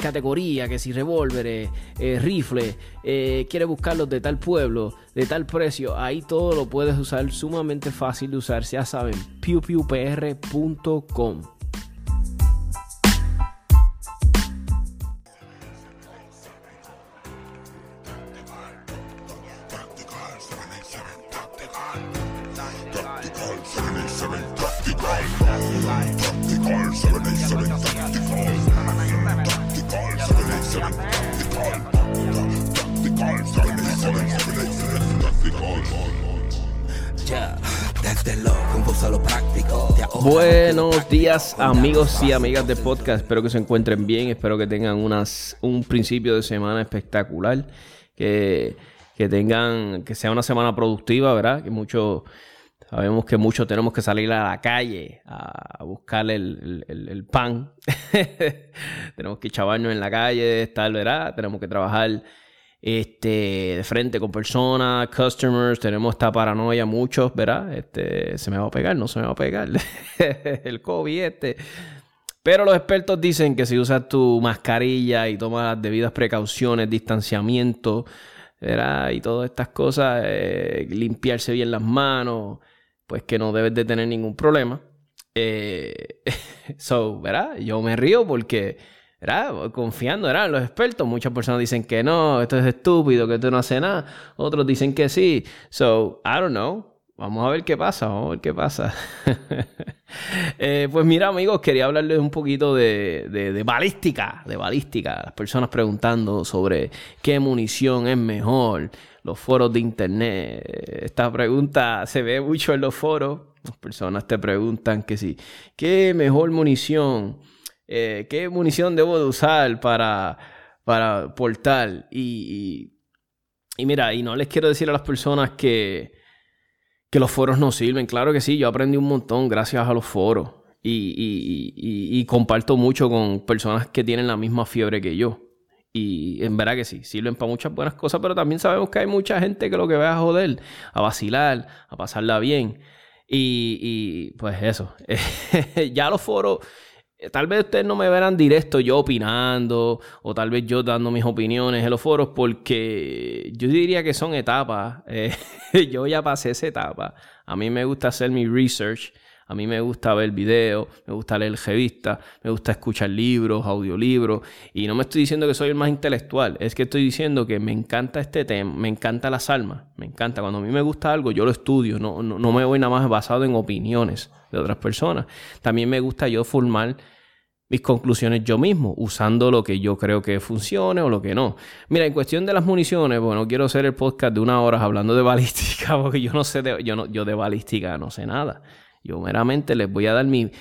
categoría, que si revólveres, eh, rifles, eh, quieres buscarlos de tal pueblo, de tal precio, ahí todo lo puedes usar sumamente fácil de usar, ya saben, pewpewpr.com. amigos y amigas de podcast, espero que se encuentren bien, espero que tengan un principio de semana espectacular, que, tengan, que sea una semana productiva, ¿verdad? Que mucho, sabemos que muchos tenemos que salir a la calle a buscar el, pan, tenemos que chavarnos en la calle, estar, ¿verdad? Tenemos que trabajar este, de frente con personas, customers, tenemos esta paranoia muchos, ¿verdad? Este, se me va a pegar, no se me va a pegar el COVID este. Pero los expertos dicen que si usas tu mascarilla y tomas las debidas precauciones, distanciamiento, ¿verdad? Y todas estas cosas, eh, limpiarse bien las manos, pues que no debes de tener ningún problema. Eh, so, ¿verdad? Yo me río porque ¿verdad? Confiando, ¿verdad? En los expertos. Muchas personas dicen que no, esto es estúpido, que esto no hace nada. Otros dicen que sí. So, I don't know. Vamos a ver qué pasa, vamos a ver qué pasa. Eh, pues mira, amigos, quería hablarles un poquito de, de, balística, de balística. Las personas preguntando sobre qué munición es mejor, los foros de internet. Esta pregunta se ve mucho en los foros. Las personas te preguntan que sí, ¿qué mejor munición? Eh, qué munición debo de usar para, para portar. Y, y, mira, y no les quiero decir a las personas que, que los foros no sirven. Claro que sí, yo aprendí un montón gracias a los foros. Y, y, comparto mucho con personas que tienen la misma fiebre que yo. Y en verdad que sí, sirven para muchas buenas cosas, pero también sabemos que hay mucha gente que lo que va a joder, a vacilar, a pasarla bien. Y, y pues eso, ya los foros tal vez ustedes no me verán directo yo opinando o tal vez yo dando mis opiniones en los foros porque yo diría que son etapas. Eh, yo ya pasé esa etapa. A mí me gusta hacer mi research. A mí me gusta ver videos, me gusta leer revistas, me gusta escuchar libros, audiolibros. Y no me estoy diciendo que soy el más intelectual, es que estoy diciendo que me encanta este tema, me encanta las almas, me encanta. Cuando a mí me gusta algo, yo lo estudio, no, no, no me voy nada más basado en opiniones de otras personas. También me gusta yo formar mis conclusiones yo mismo, usando lo que yo creo que funcione o lo que no. Mira, en cuestión de las municiones, bueno, quiero hacer el podcast de una hora hablando de balística, porque yo no sé, de, yo, no, yo de balística no sé nada. Yo meramente les voy a dar mi,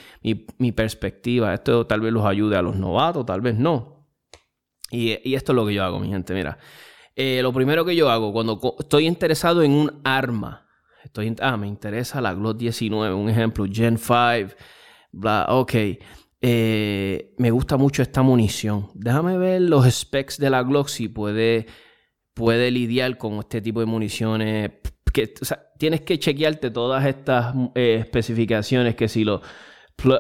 perspectiva. Esto tal vez los ayude a los novatos, tal vez no. Y, esto es lo que yo hago, mi gente. Mira, eh, lo primero que yo hago cuando estoy interesado en un arma, estoy, ah, me interesa la Glock 19, un ejemplo, Gen 5, bla, ok. Eh, me gusta mucho esta munición. Déjame ver los specs de la Glock si puede, puede lidiar con este tipo de municiones. Que, tienes que chequearte todas estas eh, especificaciones, que si lo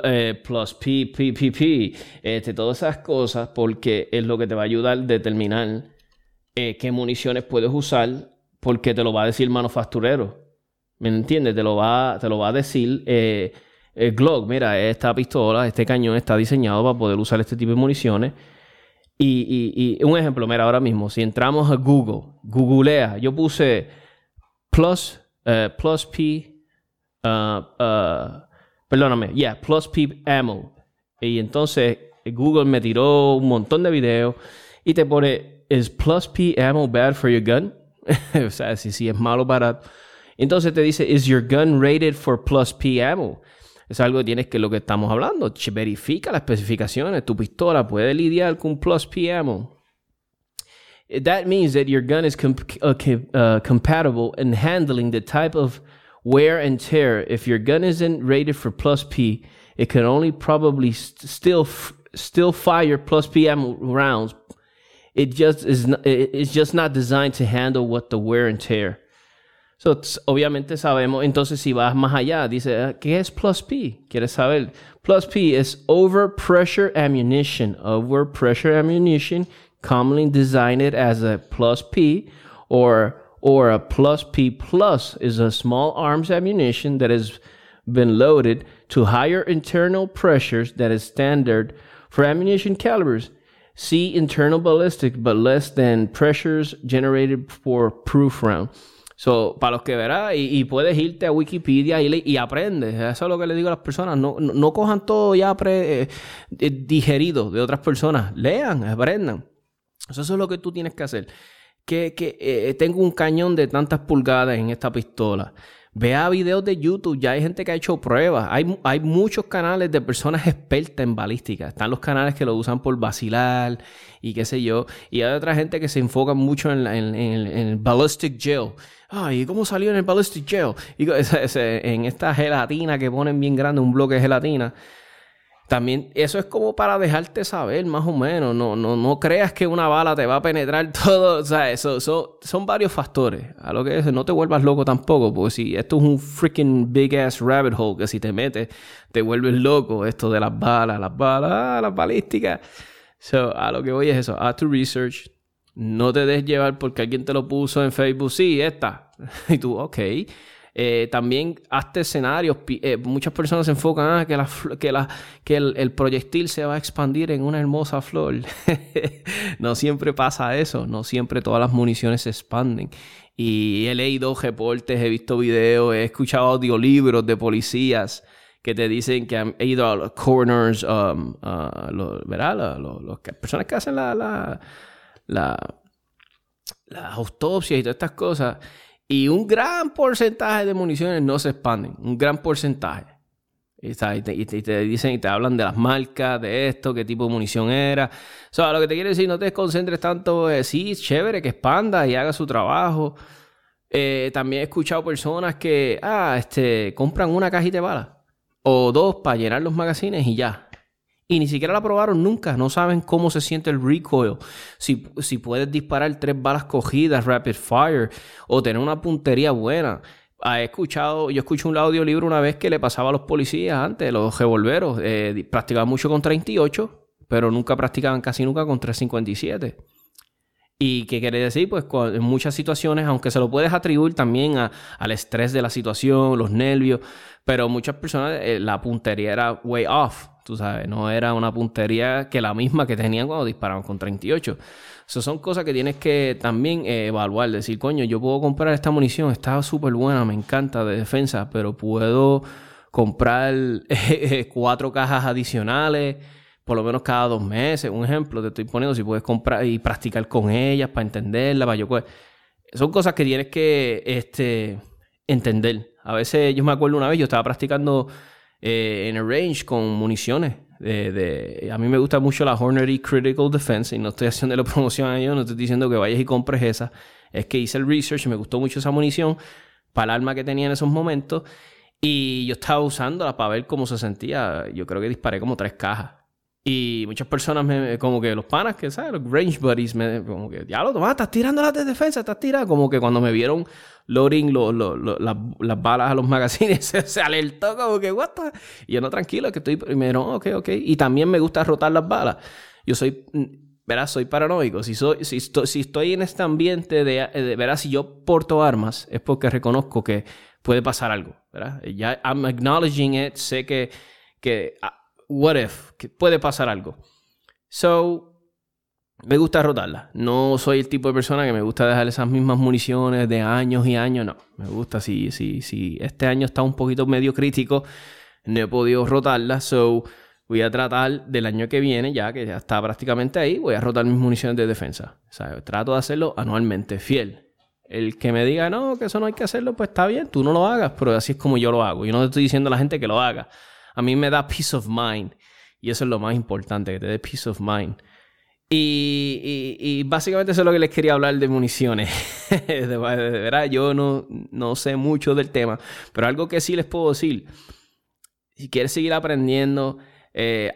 eh, plus P, P, P, P, este, todas esas cosas, porque es lo que te va a ayudar a determinar qué municiones puedes usar, porque te lo va a decir manufacturero. ¿Me entiendes? Te lo va, te lo va a decir Glock, mira, esta pistola, este cañón está diseñado para poder usar este tipo de municiones. Y, un ejemplo, mira, ahora mismo, si entramos a Google, googlea, yo puse plus, uh, plus P, uh, uh, perdóname, yeah, plus P ammo. Y entonces Google me tiró un montón de videos y te pone, ¿is plus P ammo bad for your gun? o sea, si, si es malo para... Entonces te dice, ¿is your gun rated for plus P ammo? es algo que tienes que lo que estamos hablando. Verifica las especificaciones. Tu pistola puede lidiar con plus PMO. That means that your gun is uh, uh, compatible in handling the type of wear and tear. If your gun isn't rated for plus P, it can only probably st- still still fire plus PM rounds. It just is not, it's just not designed to handle what the wear and tear. So, obviamente sabemos, entonces si vas más allá, dice, ah, ¿qué es plus P? ¿Quieres saber? Plus P is over pressure ammunition. Over pressure ammunition, commonly designed as a plus P or or a plus P plus is a small arms ammunition that has been loaded to higher internal pressures that is standard for ammunition calibers. See internal ballistic, but less than pressures generated for proof round. So, para los que verás, y, puedes irte a Wikipedia y, y, aprendes. Eso es lo que le digo a las personas. No, no, cojan todo ya pre, eh, eh, digerido de otras personas. Lean, aprendan. Eso es lo que tú tienes que hacer. Que, que eh, tengo un cañón de tantas pulgadas en esta pistola. Vea videos de YouTube, ya hay gente que ha hecho pruebas. Hay, hay muchos canales de personas expertas en balística. Están los canales que lo usan por vacilar y qué sé yo. Y hay otra gente que se enfoca mucho en, en, en, en el ballistic gel ay, ¿cómo salió en el ballistic gel? Y en esta gelatina que ponen bien grande, un bloque de gelatina. También eso es como para dejarte saber más o menos. No, no, no creas que una bala te va a penetrar todo. O sea, eso, son varios factores. A lo que es, no te vuelvas loco tampoco. Porque si esto es un freaking big ass rabbit hole que si te metes te vuelves loco. Esto de las balas, las balas, ah, las balísticas. So, a lo que voy es eso. Haz tu research. No te des llevar porque alguien te lo puso en Facebook. Sí, esta. y tú, ok. Eh, también hazte escenarios. Eh, muchas personas se enfocan ah, que, la, que, la, que el, proyectil se va a expandir en una hermosa flor. no siempre pasa eso. No siempre todas las municiones se expanden. Y he leído reportes, he visto videos, he escuchado audiolibros de policías que te dicen que han ido a los coroners, um, ¿verdad? Las personas que hacen la la, las autopsias y todas estas cosas. Y un gran porcentaje de municiones no se expanden. Un gran porcentaje. Y, te, dicen y te hablan de las marcas, de esto, qué tipo de munición era. O sea, lo que te quiero decir, no te concentres tanto. Eh, sí, chévere, que expanda y haga su trabajo. Eh, también he escuchado personas que, ah, este, compran una cajita de balas o dos para llenar los magazines y ya y ni siquiera la probaron nunca. No saben cómo se siente el recoil. Si, si puedes disparar tres balas cogidas, rapid fire, o tener una puntería buena. He escuchado, yo escuché un audiolibro una vez que le pasaba a los policías antes, los revolveros. Eh, practicaban mucho con 38, pero nunca practicaban casi nunca con 357. ¿Y qué quiere decir? Pues en muchas situaciones, aunque se lo puedes atribuir también al estrés de la situación, los nervios, pero muchas personas eh, la puntería era way off. Tú sabes, no era una puntería que la misma que tenían cuando disparaban con 38. Esas son cosas que tienes que también eh, evaluar. Decir, coño, yo puedo comprar esta munición, está súper buena, me encanta de defensa, pero puedo comprar eh, cuatro cajas adicionales por lo menos cada dos meses. Un ejemplo te estoy poniendo, si puedes comprar y practicar con ellas para entenderla, para yo... Son cosas que tienes que este, entender. A veces, yo me acuerdo una vez, yo estaba practicando eh, en el range con municiones. De, a mí me gusta mucho la Hornady Critical Defense y no estoy haciendo la promoción a ellos, no estoy diciendo que vayas y compres esa. Es que hice el research y me gustó mucho esa munición para el arma que tenía en esos momentos y yo estaba usándola para ver cómo se sentía. Yo creo que disparé como tres cajas. Y muchas personas, me, como que los panas que, ¿sabes? Los range buddies, me, como que, ya lo tomas, estás tirando las de defensa, estás tirando. Como que cuando me vieron loading las balas a los magazines, se, alertó como que, what Y yo, no, tranquilo, que estoy primero, ok, ok. Y también me gusta rotar las balas. Yo soy, mm, verás, soy paranoico. Si, soy, si, estoy, si estoy en este ambiente de, de, verás, si yo porto armas, es porque reconozco que puede pasar algo, ¿verdad? Ya, I'm acknowledging it, sé que, que ah, what if, que puede pasar algo. So, me gusta rotarla. No soy el tipo de persona que me gusta dejar esas mismas municiones de años y años. No, me gusta si, si, si este año está un poquito medio crítico, no he podido rotarla. So, voy a tratar del año que viene, ya que ya está prácticamente ahí, voy a rotar mis municiones de defensa. O sea, trato de hacerlo anualmente, fiel. El que me diga, no, que eso no hay que hacerlo, pues está bien, tú no lo hagas, pero así es como yo lo hago. Yo no te estoy diciendo a la gente que lo haga a mí me da peace of mind. Y eso es lo más importante, que te dé peace of mind. Y, básicamente eso es lo que les quería hablar de municiones. de, verdad, yo no, no sé mucho del tema, pero algo que sí les puedo decir, si quieres seguir aprendiendo, eh,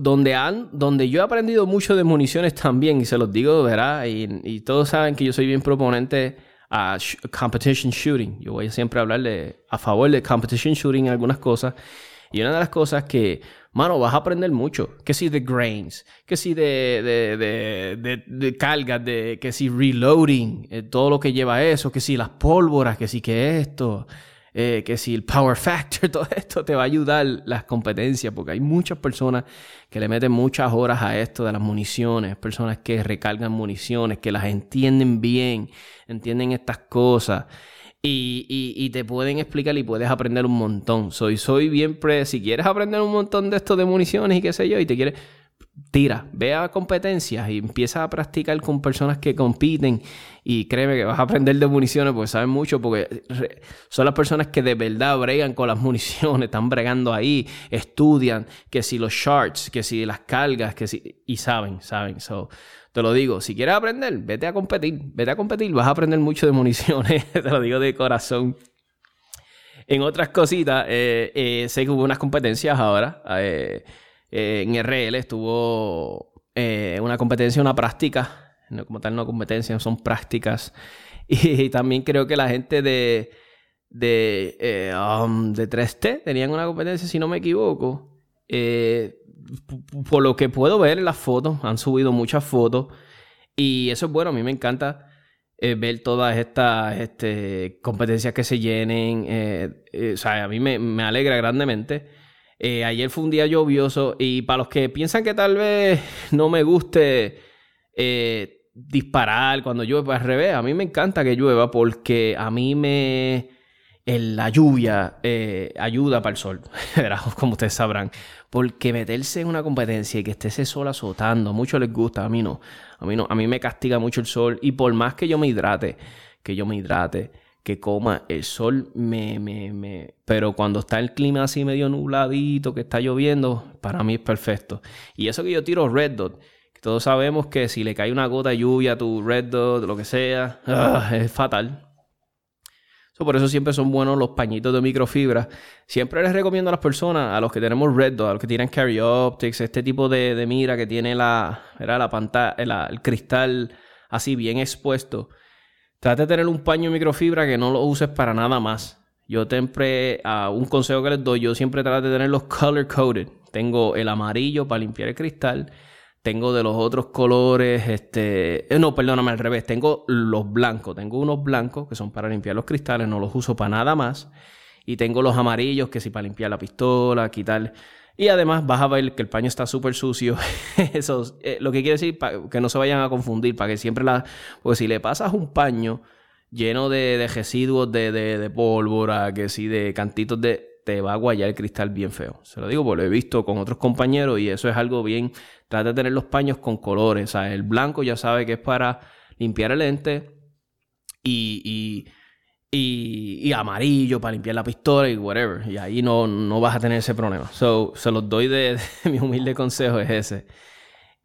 donde, han, donde yo he aprendido mucho de municiones también, y se los digo, ¿verdad? Y, y todos saben que yo soy bien proponente a competition shooting. Yo voy a siempre hablarle a favor de competition shooting en algunas cosas. Y una de las cosas que, mano, vas a aprender mucho. Que si de grains, que si de, de, de, de, cargas, de, que si reloading, eh, todo lo que lleva eso, que si las pólvoras, que si que esto. Eh, que si el power factor, todo esto te va a ayudar las competencias, porque hay muchas personas que le meten muchas horas a esto de las municiones, personas que recargan municiones, que las entienden bien, entienden estas cosas. Y, y, te pueden explicar y puedes aprender un montón. Soy, soy bien pre. Si quieres aprender un montón de esto de municiones y qué sé yo, y te quieres tira, ve a competencias y empieza a practicar con personas que compiten y créeme que vas a aprender de municiones porque saben mucho porque son las personas que de verdad bregan con las municiones, están bregando ahí, estudian que si los charts, que si las cargas, que si y saben, saben. So, te lo digo, si quieres aprender, vete a competir, vete a competir, vas a aprender mucho de municiones, te lo digo de corazón. En otras cositas, eh, eh, sé que hubo unas competencias ahora. Eh, eh, en RL estuvo una competencia, una práctica, como tal, no competencia, son prácticas. Y, también creo que la gente de, de, um, de 3T tenían una competencia, si no me equivoco. Por lo que puedo ver en las fotos, han subido muchas fotos. Y eso es bueno, a mí me encanta ver todas estas este, competencias que se llenen. o sea, a mí me, me alegra grandemente. Eh, ayer fue un día lluvioso y para los que piensan que tal vez no me guste eh, disparar cuando llueve, pues al revés, a mí me encanta que llueva porque a mí me... la lluvia eh, ayuda para el sol, como ustedes sabrán. Porque meterse en una competencia y que esté ese sol azotando, a muchos les gusta, a mí no. A mí no, a mí me castiga mucho el sol. Y por más que yo me hidrate, que yo me hidrate, que coma el sol, me, me, me, pero cuando está el clima así medio nubladito, que está lloviendo, para mí es perfecto. Y eso que yo tiro red dot, que todos sabemos que si le cae una gota de lluvia a tu red dot, lo que sea, ah, es fatal. Por eso siempre son buenos los pañitos de microfibra. Siempre les recomiendo a las personas, a los que tenemos red dot, a los que tienen carry optics, este tipo de, mira que tiene la, la pantalla, el cristal así bien expuesto Trate de tener un paño de microfibra que no lo uses para nada más. Yo siempre, un consejo que les doy, yo siempre trato de tener los color coded. Tengo el amarillo para limpiar el cristal. Tengo de los otros colores, este, eh, no, perdóname al revés, tengo los blancos, tengo unos blancos que son para limpiar los cristales, no los uso para nada más. Y tengo los amarillos que sí para limpiar la pistola, quitar y además vas a ver que el paño está súper sucio. Eso, eh, lo que quiere decir que no se vayan a confundir, para que siempre la... Porque si le pasas un paño lleno de, residuos de, de, pólvora, que sí, de cantitos de... Te va a guayar el cristal bien feo. Se lo digo porque lo he visto con otros compañeros y eso es algo bien... Trata de tener los paños con colores. El blanco ya sabe que es para limpiar el lente y y, amarillo para limpiar la pistola y whatever. Y ahí no, no vas a tener ese problema. So, se los doy de, mi humilde consejo, es ese.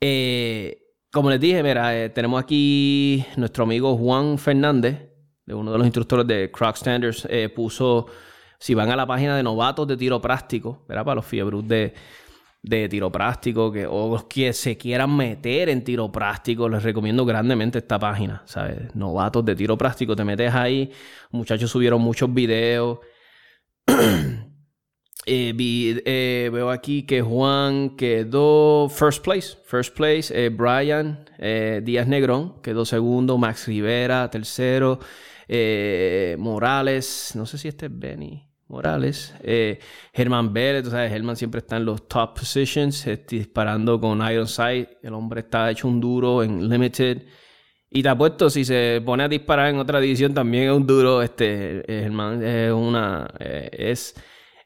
Eh, como les dije, mira, eh, tenemos aquí nuestro amigo Juan Fernández, de uno de los instructores de Croc Standards, eh, puso, si van a la página de novatos de tiro práctico, ¿verdad? Para los fiebros de de tiro práctico que, o los que se quieran meter en tiro práctico, les recomiendo grandemente esta página, ¿sabes? Novatos de tiro práctico, te metes ahí, muchachos subieron muchos videos. Eh, eh, veo aquí que Juan quedó first place, first place, eh, Brian Díaz Negrón quedó segundo, Max Rivera tercero, Morales, no sé si este es Benny. Morales. Eh, Germán Vélez, tú sabes, Germán siempre está en los top positions, este, disparando con Iron Sight. El hombre está hecho un duro en Limited. Y te apuesto, si se pone a disparar en otra división, también es un duro. Este, eh, Germán es una. Eh, es.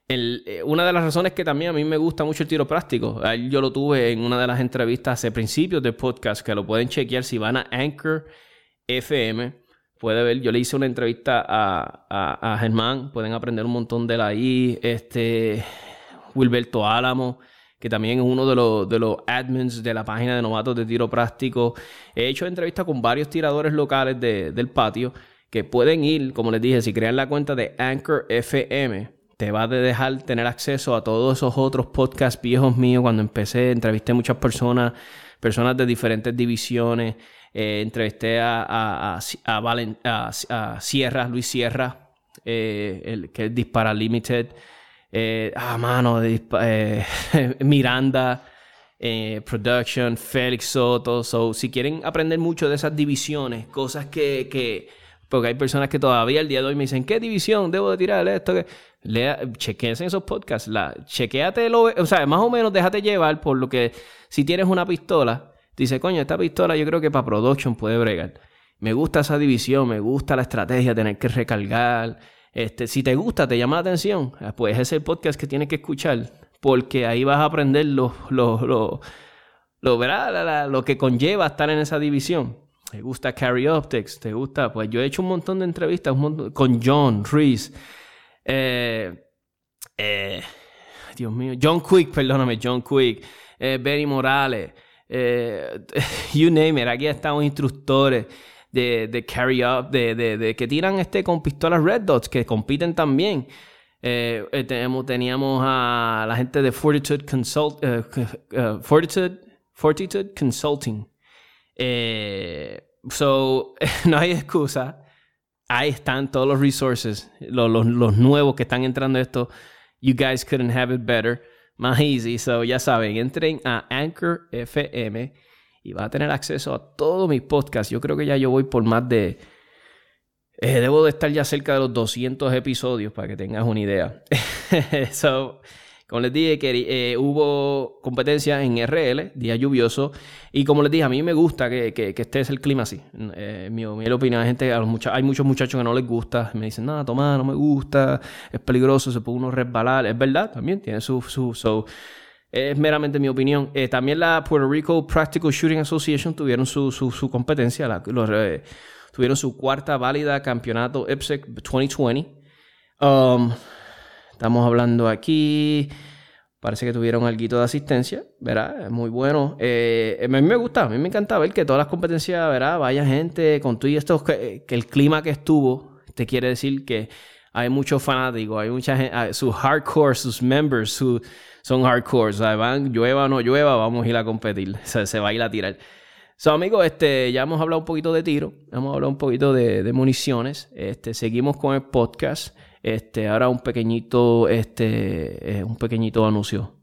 El, una de las razones que también a mí me gusta mucho el tiro práctico. Yo lo tuve en una de las entrevistas hace principios del podcast, que lo pueden chequear si van a Anchor FM puede ver, yo le hice una entrevista a, Germán, pueden aprender un montón de él ahí, este, Wilberto Álamo, que también es uno de los, de los admins de la página de novatos de tiro práctico. He hecho entrevistas con varios tiradores locales del patio que pueden ir, como les dije, si crean la cuenta de Anchor FM, te va a dejar tener acceso a todos esos otros podcasts viejos míos. Cuando empecé, entrevisté muchas personas, personas de diferentes divisiones. Eh, entrevisté a, a, a, Sierra, Luis Sierra, eh, el, que es Dispara Limited. Eh, ah, mano, Miranda. Production, Félix Soto. So, si quieren aprender mucho de esas divisiones, cosas que, que porque hay personas que todavía el día de hoy me dicen, ¿qué división debo de tirar esto? Lea, chequeense esos podcasts. La, chequeate lo, o sea, más o menos déjate llevar por lo que si tienes una pistola, dice, coño, esta pistola yo creo que para production puede bregar. Me gusta esa división, me gusta la estrategia, tener que recargar. Este, si te gusta, te llama la atención, ah, pues es el podcast que tienes que escuchar. Porque ahí vas a aprender lo, lo, lo, lo, que conlleva estar en esa división te gusta Carry Optics, te gusta, pues yo he hecho un montón de entrevistas con John Reese, eh, eh, Dios mío, John Quick, perdóname, John Quick, eh, Benny Morales, you name it, aquí están instructores de, de Carry Up, de, de, que tiran este con pistolas Red Dots, que compiten también. tenemos, teníamos a la gente de Fortitude, Consult, Fortitude, Consulting. Eh, so, no hay excusa. Ahí están todos los resources, los, los, nuevos que están entrando esto. You guys couldn't have it better. Más easy. So, ya saben, entren a Anchor FM y va a tener acceso a todos mis podcasts. Yo creo que ya yo voy por más de... Eh, debo de estar ya cerca de los 200 episodios para que tengas una idea. so, como les dije, que eh, hubo competencia en RL, día lluvioso, y como les dije, a mí me gusta que, que, que esté el clima así. Eh, mi, mi opinión, gente, a hay muchos muchachos que no les gusta, me dicen, no, toma, no me gusta, es peligroso, se puede uno resbalar. Es verdad, también tiene su... su es meramente mi opinión. Eh, también la Puerto Rico Practical Shooting Association tuvieron su, su, su competencia, tuvieron su cuarta válida campeonato IPSEC 2020. Um, Estamos hablando aquí. Parece que tuvieron algo de asistencia, ¿verdad? Es muy bueno. Eh, a mí me gusta, a mí me encanta ver que todas las competencias, ¿verdad? Vaya gente con tú y esto, que, el clima que estuvo, te quiere decir que hay muchos fanáticos, hay mucha gente, ah, sus hardcore, sus members son hardcore, o llueva o no llueva, vamos a ir a competir, se va a ir a tirar. So, amigos, este, ya hemos hablado un poquito de tiro, hemos hablado un poquito de, de municiones, este, seguimos con el podcast. Este, ahora un pequeñito, este, eh, un pequeñito anuncio.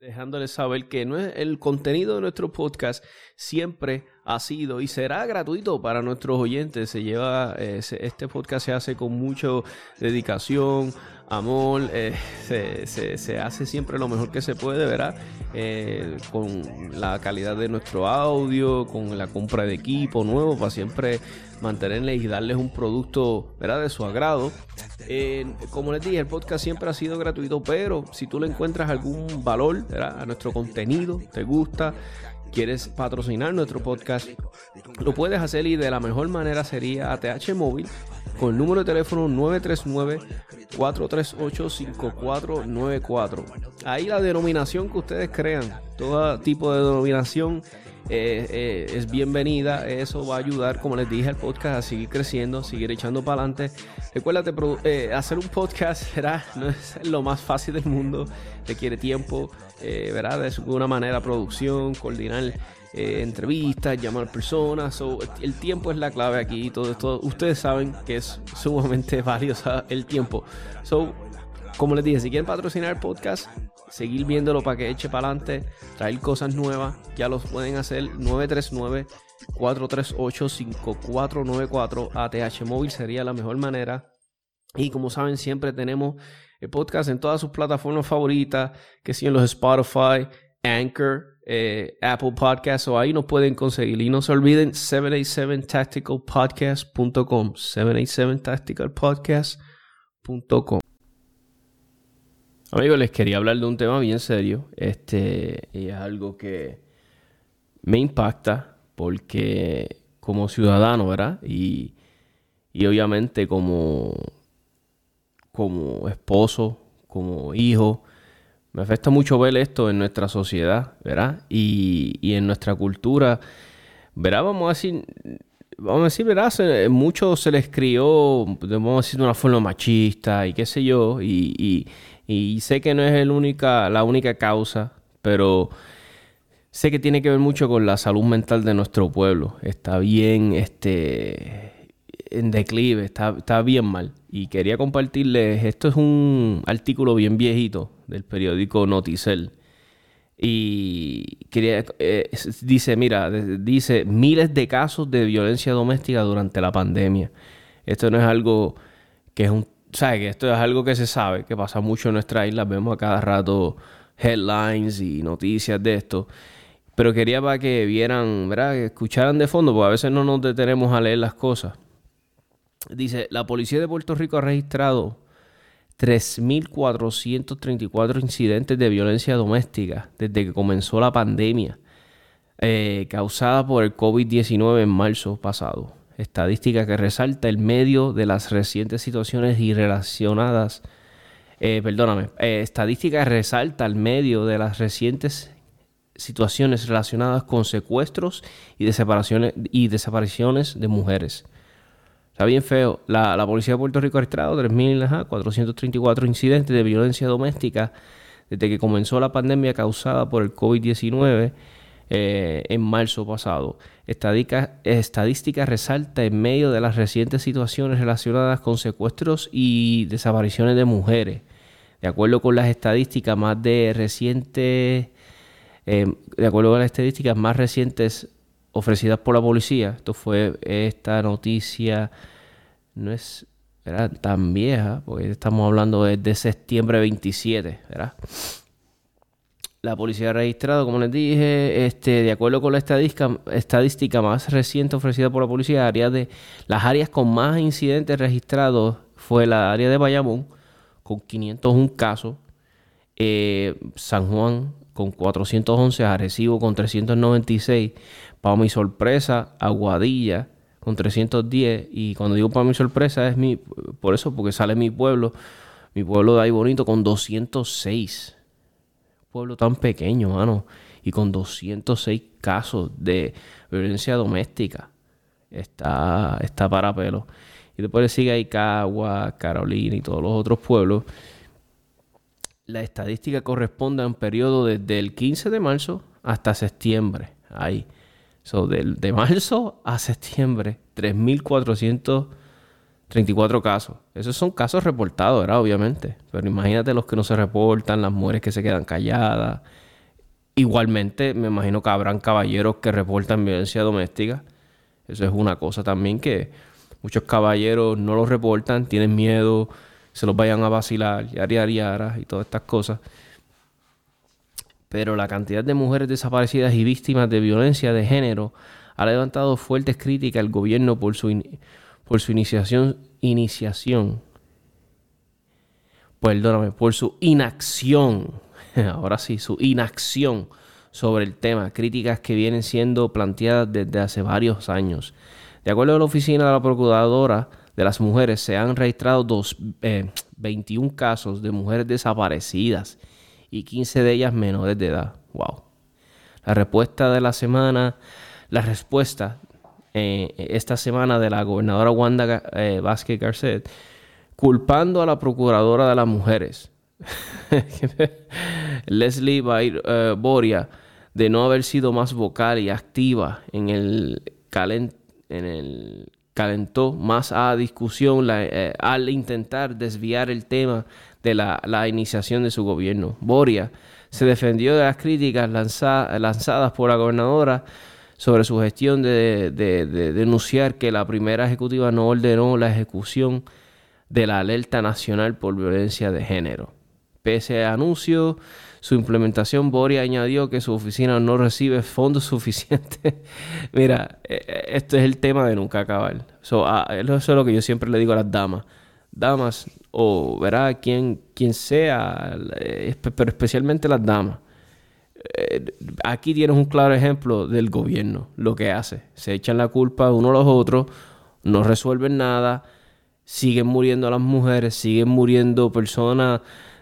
Dejándoles saber que el contenido de nuestro podcast siempre ha sido y será gratuito para nuestros oyentes. Se lleva, eh, este podcast se hace con mucha dedicación, amor, eh, se, se, hace siempre lo mejor que se puede, ¿verdad? Eh, con la calidad de nuestro audio, con la compra de equipo nuevo para siempre mantenerles y darles un producto, ¿verdad? De su agrado. Como les dije, el podcast siempre ha sido gratuito, pero si tú le encuentras algún valor ¿verdad? a nuestro contenido, te gusta, quieres patrocinar nuestro podcast, lo puedes hacer y de la mejor manera sería ATH Móvil con el número de teléfono 939-438-5494. Ahí la denominación que ustedes crean, todo tipo de denominación eh, eh, es bienvenida. Eso va a ayudar, como les dije, al podcast a seguir creciendo, seguir echando para adelante. Recuérdate, eh, hacer un podcast será, no es lo más fácil del mundo, requiere tiempo, ¿verdad? De alguna manera, producción, coordinar eh, entrevistas, llamar personas. el tiempo es la clave aquí. Todo esto, ustedes saben que es sumamente valioso el tiempo. So, como les dije, si quieren patrocinar el podcast, seguir viéndolo para que eche para adelante, traer cosas nuevas, ya los pueden hacer 939 438 5494 ATH móvil sería la mejor manera. Y como saben, siempre tenemos el podcast en todas sus plataformas favoritas, que en los Spotify, Anchor, eh, Apple Podcasts o ahí nos pueden conseguir. Y no se olviden 787tacticalpodcast.com 787tacticalpodcast.com Amigos, les quería hablar de un tema bien serio. Este es algo que me impacta porque como ciudadano, ¿verdad? Y, y obviamente como, como esposo, como hijo, Me afecta mucho ver esto en nuestra sociedad, ¿verdad? Y, y en nuestra cultura, ¿verdad? Vamos a decir, vamos a decir, ¿verdad? Se, mucho se les crió, vamos a decir, de una forma machista y qué sé yo, y, y sé que no es el única, la única causa, pero sé que tiene que ver mucho con la salud mental de nuestro pueblo. Está bien, este en declive, está, está bien mal. Y quería compartirles, esto es un artículo bien viejito del periódico Noticel. Y quería, eh, dice, mira, dice miles de casos de violencia doméstica durante la pandemia. Esto no es algo que es un, ¿sabes? Que esto es algo que se sabe, que pasa mucho en nuestra isla. Vemos a cada rato headlines y noticias de esto. Pero quería para que vieran, ¿verdad? Que escucharan de fondo, porque a veces no nos detenemos a leer las cosas. Dice, la policía de Puerto Rico ha registrado 3.434 incidentes de violencia doméstica desde que comenzó la pandemia eh, causada por el COVID-19 en marzo pasado. Estadística que resalta el medio de las recientes situaciones y relacionadas. Eh, perdóname, eh, resalta el medio de las recientes situaciones relacionadas con secuestros y, y desapariciones de mujeres. Está bien feo. La, policía de Puerto Rico ha registrado 3.434 incidentes de violencia doméstica desde que comenzó la pandemia causada por el COVID-19 eh, en marzo pasado. Estadística, estadística resalta en medio de las recientes situaciones relacionadas con secuestros y desapariciones de mujeres. De acuerdo con las estadísticas más de recientes, eh, de acuerdo con las estadísticas más recientes ofrecidas por la policía. Esto fue esta noticia, no es tan vieja, porque estamos hablando de septiembre 27, ¿verdad? La policía ha registrado, como les dije, este, de acuerdo con la estadística, más reciente ofrecida por la policía, área de, las áreas con más incidentes registrados fue la área de Bayamón, con 501 casos, eh, San Juan con 411, Arecibo con 396, para mi sorpresa, Aguadilla con 310. Y cuando digo para mi sorpresa es mi, por eso, porque sale mi pueblo, mi pueblo de ahí bonito con 206. Pueblo tan pequeño, mano. Y con 206 casos de violencia doméstica. Está, está para pelo. Y después le sigue ahí Cagua, Carolina y todos los otros pueblos. La estadística corresponde a un periodo desde el 15 de marzo hasta septiembre. Ahí. So, de, marzo a septiembre, 3.434 casos. Esos son casos reportados, ¿verdad? Obviamente. Pero imagínate los que no se reportan, las mujeres que se quedan calladas. Igualmente, me imagino que habrán caballeros que reportan violencia doméstica. Eso es una cosa también que muchos caballeros no lo reportan, tienen miedo, se los vayan a vacilar, yara, yara, yara, y todas estas cosas pero la cantidad de mujeres desaparecidas y víctimas de violencia de género ha levantado fuertes críticas al gobierno por su, por su iniciación, iniciación, perdóname, por su inacción, ahora sí, su inacción sobre el tema, críticas que vienen siendo planteadas desde hace varios años. De acuerdo a la oficina de la Procuradora de las Mujeres, se han registrado dos, 21 eh, casos de mujeres desaparecidas y 15 de ellas menores de edad. Wow. La respuesta de la semana, la respuesta eh, esta semana de la gobernadora Wanda eh, Vázquez Garcet, culpando a la procuradora de las mujeres, Leslie eh, Boria, de no haber sido más vocal y activa en el, en el calentó más a discusión al intentar desviar el tema de la, iniciación de su gobierno. Boria se defendió de las críticas lanzadas por la gobernadora sobre su gestión de, denunciar que la primera ejecutiva no ordenó la ejecución de la alerta nacional por violencia de género. Pese a anuncio, su implementación, Boria añadió que su oficina no recibe fondos suficientes. Mira, e, e, esto es el tema de nunca acabar. Ah, eso es lo que yo siempre le digo a las damas damas o verá quien, quien sea, eh, pero especialmente las damas. Eh, aquí tienes un claro ejemplo del gobierno, lo que hace. Se echan la culpa uno a los otros, no resuelven nada, siguen muriendo las mujeres, siguen muriendo personas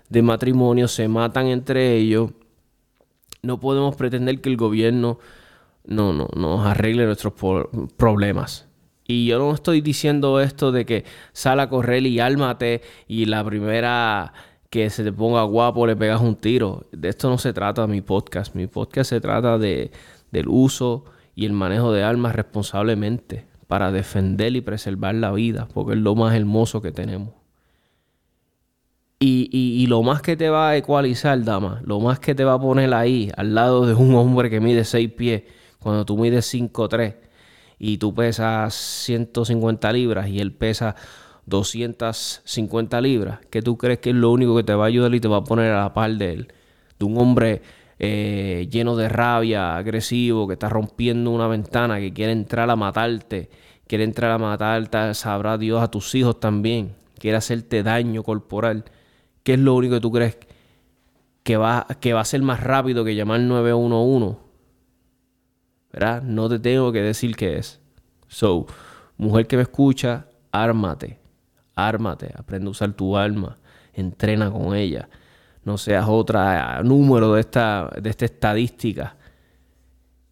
de matrimonio, se matan entre ellos. No podemos pretender que el gobierno no, no, nos arregle nuestros problemas. Y yo no estoy diciendo esto de que sal a correr y álmate y la primera que se te ponga guapo le pegas un tiro. De esto no se trata mi podcast. Mi podcast se trata de, del uso y el manejo de armas responsablemente para defender y preservar la vida, porque es lo más hermoso que tenemos. Y, y, lo más que te va a ecualizar, dama, lo más que te va a poner ahí, al lado de un hombre que mide 6 pies, cuando tú mides 5'3 y tú pesas 150 libras y él pesa 250 libras, ¿qué tú crees que es lo único que te va a ayudar y te va a poner a la par de él? De un hombre eh, lleno de rabia, agresivo, que está rompiendo una ventana, que quiere entrar a matarte, quiere entrar a matarte, sabrá Dios a tus hijos también, quiere hacerte daño corporal. ¿Qué es lo único que tú crees que va, que va a ser más rápido que llamar 911? ¿verdad? No te tengo que decir qué es. So, mujer que me escucha, ármate, ármate, aprende a usar tu alma, entrena con ella. No seas otra número de esta, de esta estadística.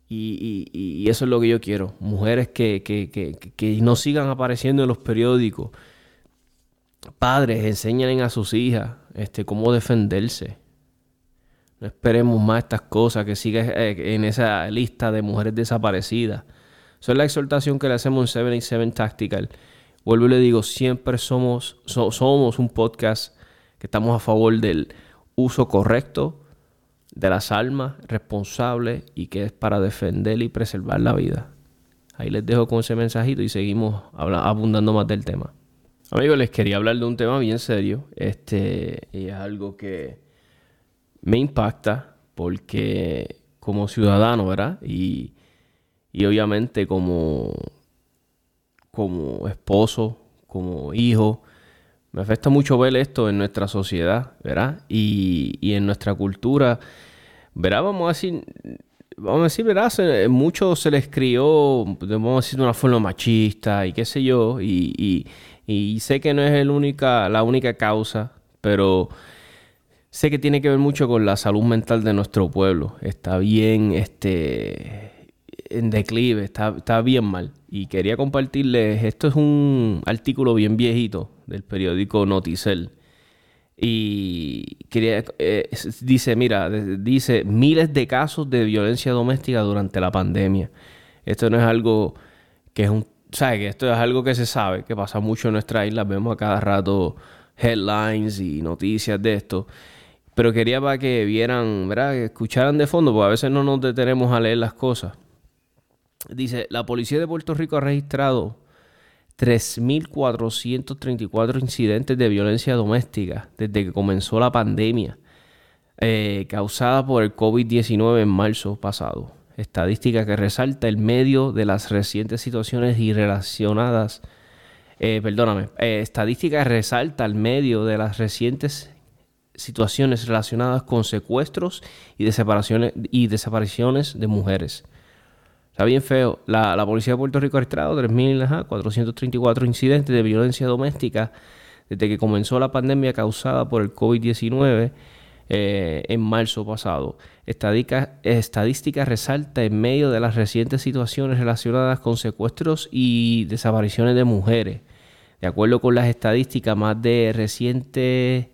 Y, eso es lo que yo quiero. Mujeres que, que, que, que, no sigan apareciendo en los periódicos. Padres, enseñen a sus hijas este, cómo defenderse. No esperemos más estas cosas, que siga eh, en esa lista de mujeres desaparecidas. Esa es la exhortación que le hacemos en 77 Tactical. Vuelvo y le digo, siempre somos, somos un podcast que estamos a favor del uso correcto de las almas, responsable y que es para defender y preservar la vida. Ahí les dejo con ese mensajito y seguimos abundando más del tema. Amigos, les quería hablar de un tema bien serio. Este y es algo que me impacta porque como ciudadano, ¿verdad? Y, obviamente como, como esposo, como hijo, me afecta mucho ver esto en nuestra sociedad, ¿verdad? Y, en nuestra cultura, ¿verdad? Vamos a decir, vamos a decir, ¿verdad? mucho se les crió, vamos a decir, de una forma machista y qué sé yo, y, y sé que no es el única, la única causa, pero sé que tiene que ver mucho con la salud mental de nuestro pueblo. Está bien este, en declive, está, bien mal. Y quería compartirles, esto es un artículo bien viejito del periódico Noticel. Y quería, eh, dice, mira, dice miles de casos de violencia doméstica durante la pandemia. Esto no es algo que es un, ¿sabes? Que esto es algo que se sabe, que pasa mucho en nuestra isla. Vemos a cada rato headlines y noticias de esto. Pero quería para que vieran, ¿verdad? Que escucharan de fondo, porque a veces no nos detenemos a leer las cosas. Dice, la policía de Puerto Rico ha registrado 3.434 incidentes de violencia doméstica desde que comenzó la pandemia eh, causada por el COVID-19 en marzo pasado. Estadística que resalta el medio de las recientes situaciones y relacionadas. Eh, perdóname, eh, estadística resalta el medio de las recientes situaciones relacionadas con secuestros y desapariciones, y desapariciones de mujeres. Está bien feo. La, policía de Puerto Rico ha registrado 3.434 incidentes de violencia doméstica desde que comenzó la pandemia causada por el COVID-19 eh, en marzo pasado. Estadística, estadística resalta en medio de las recientes situaciones relacionadas con secuestros y desapariciones de mujeres. De acuerdo con las estadísticas más de recientes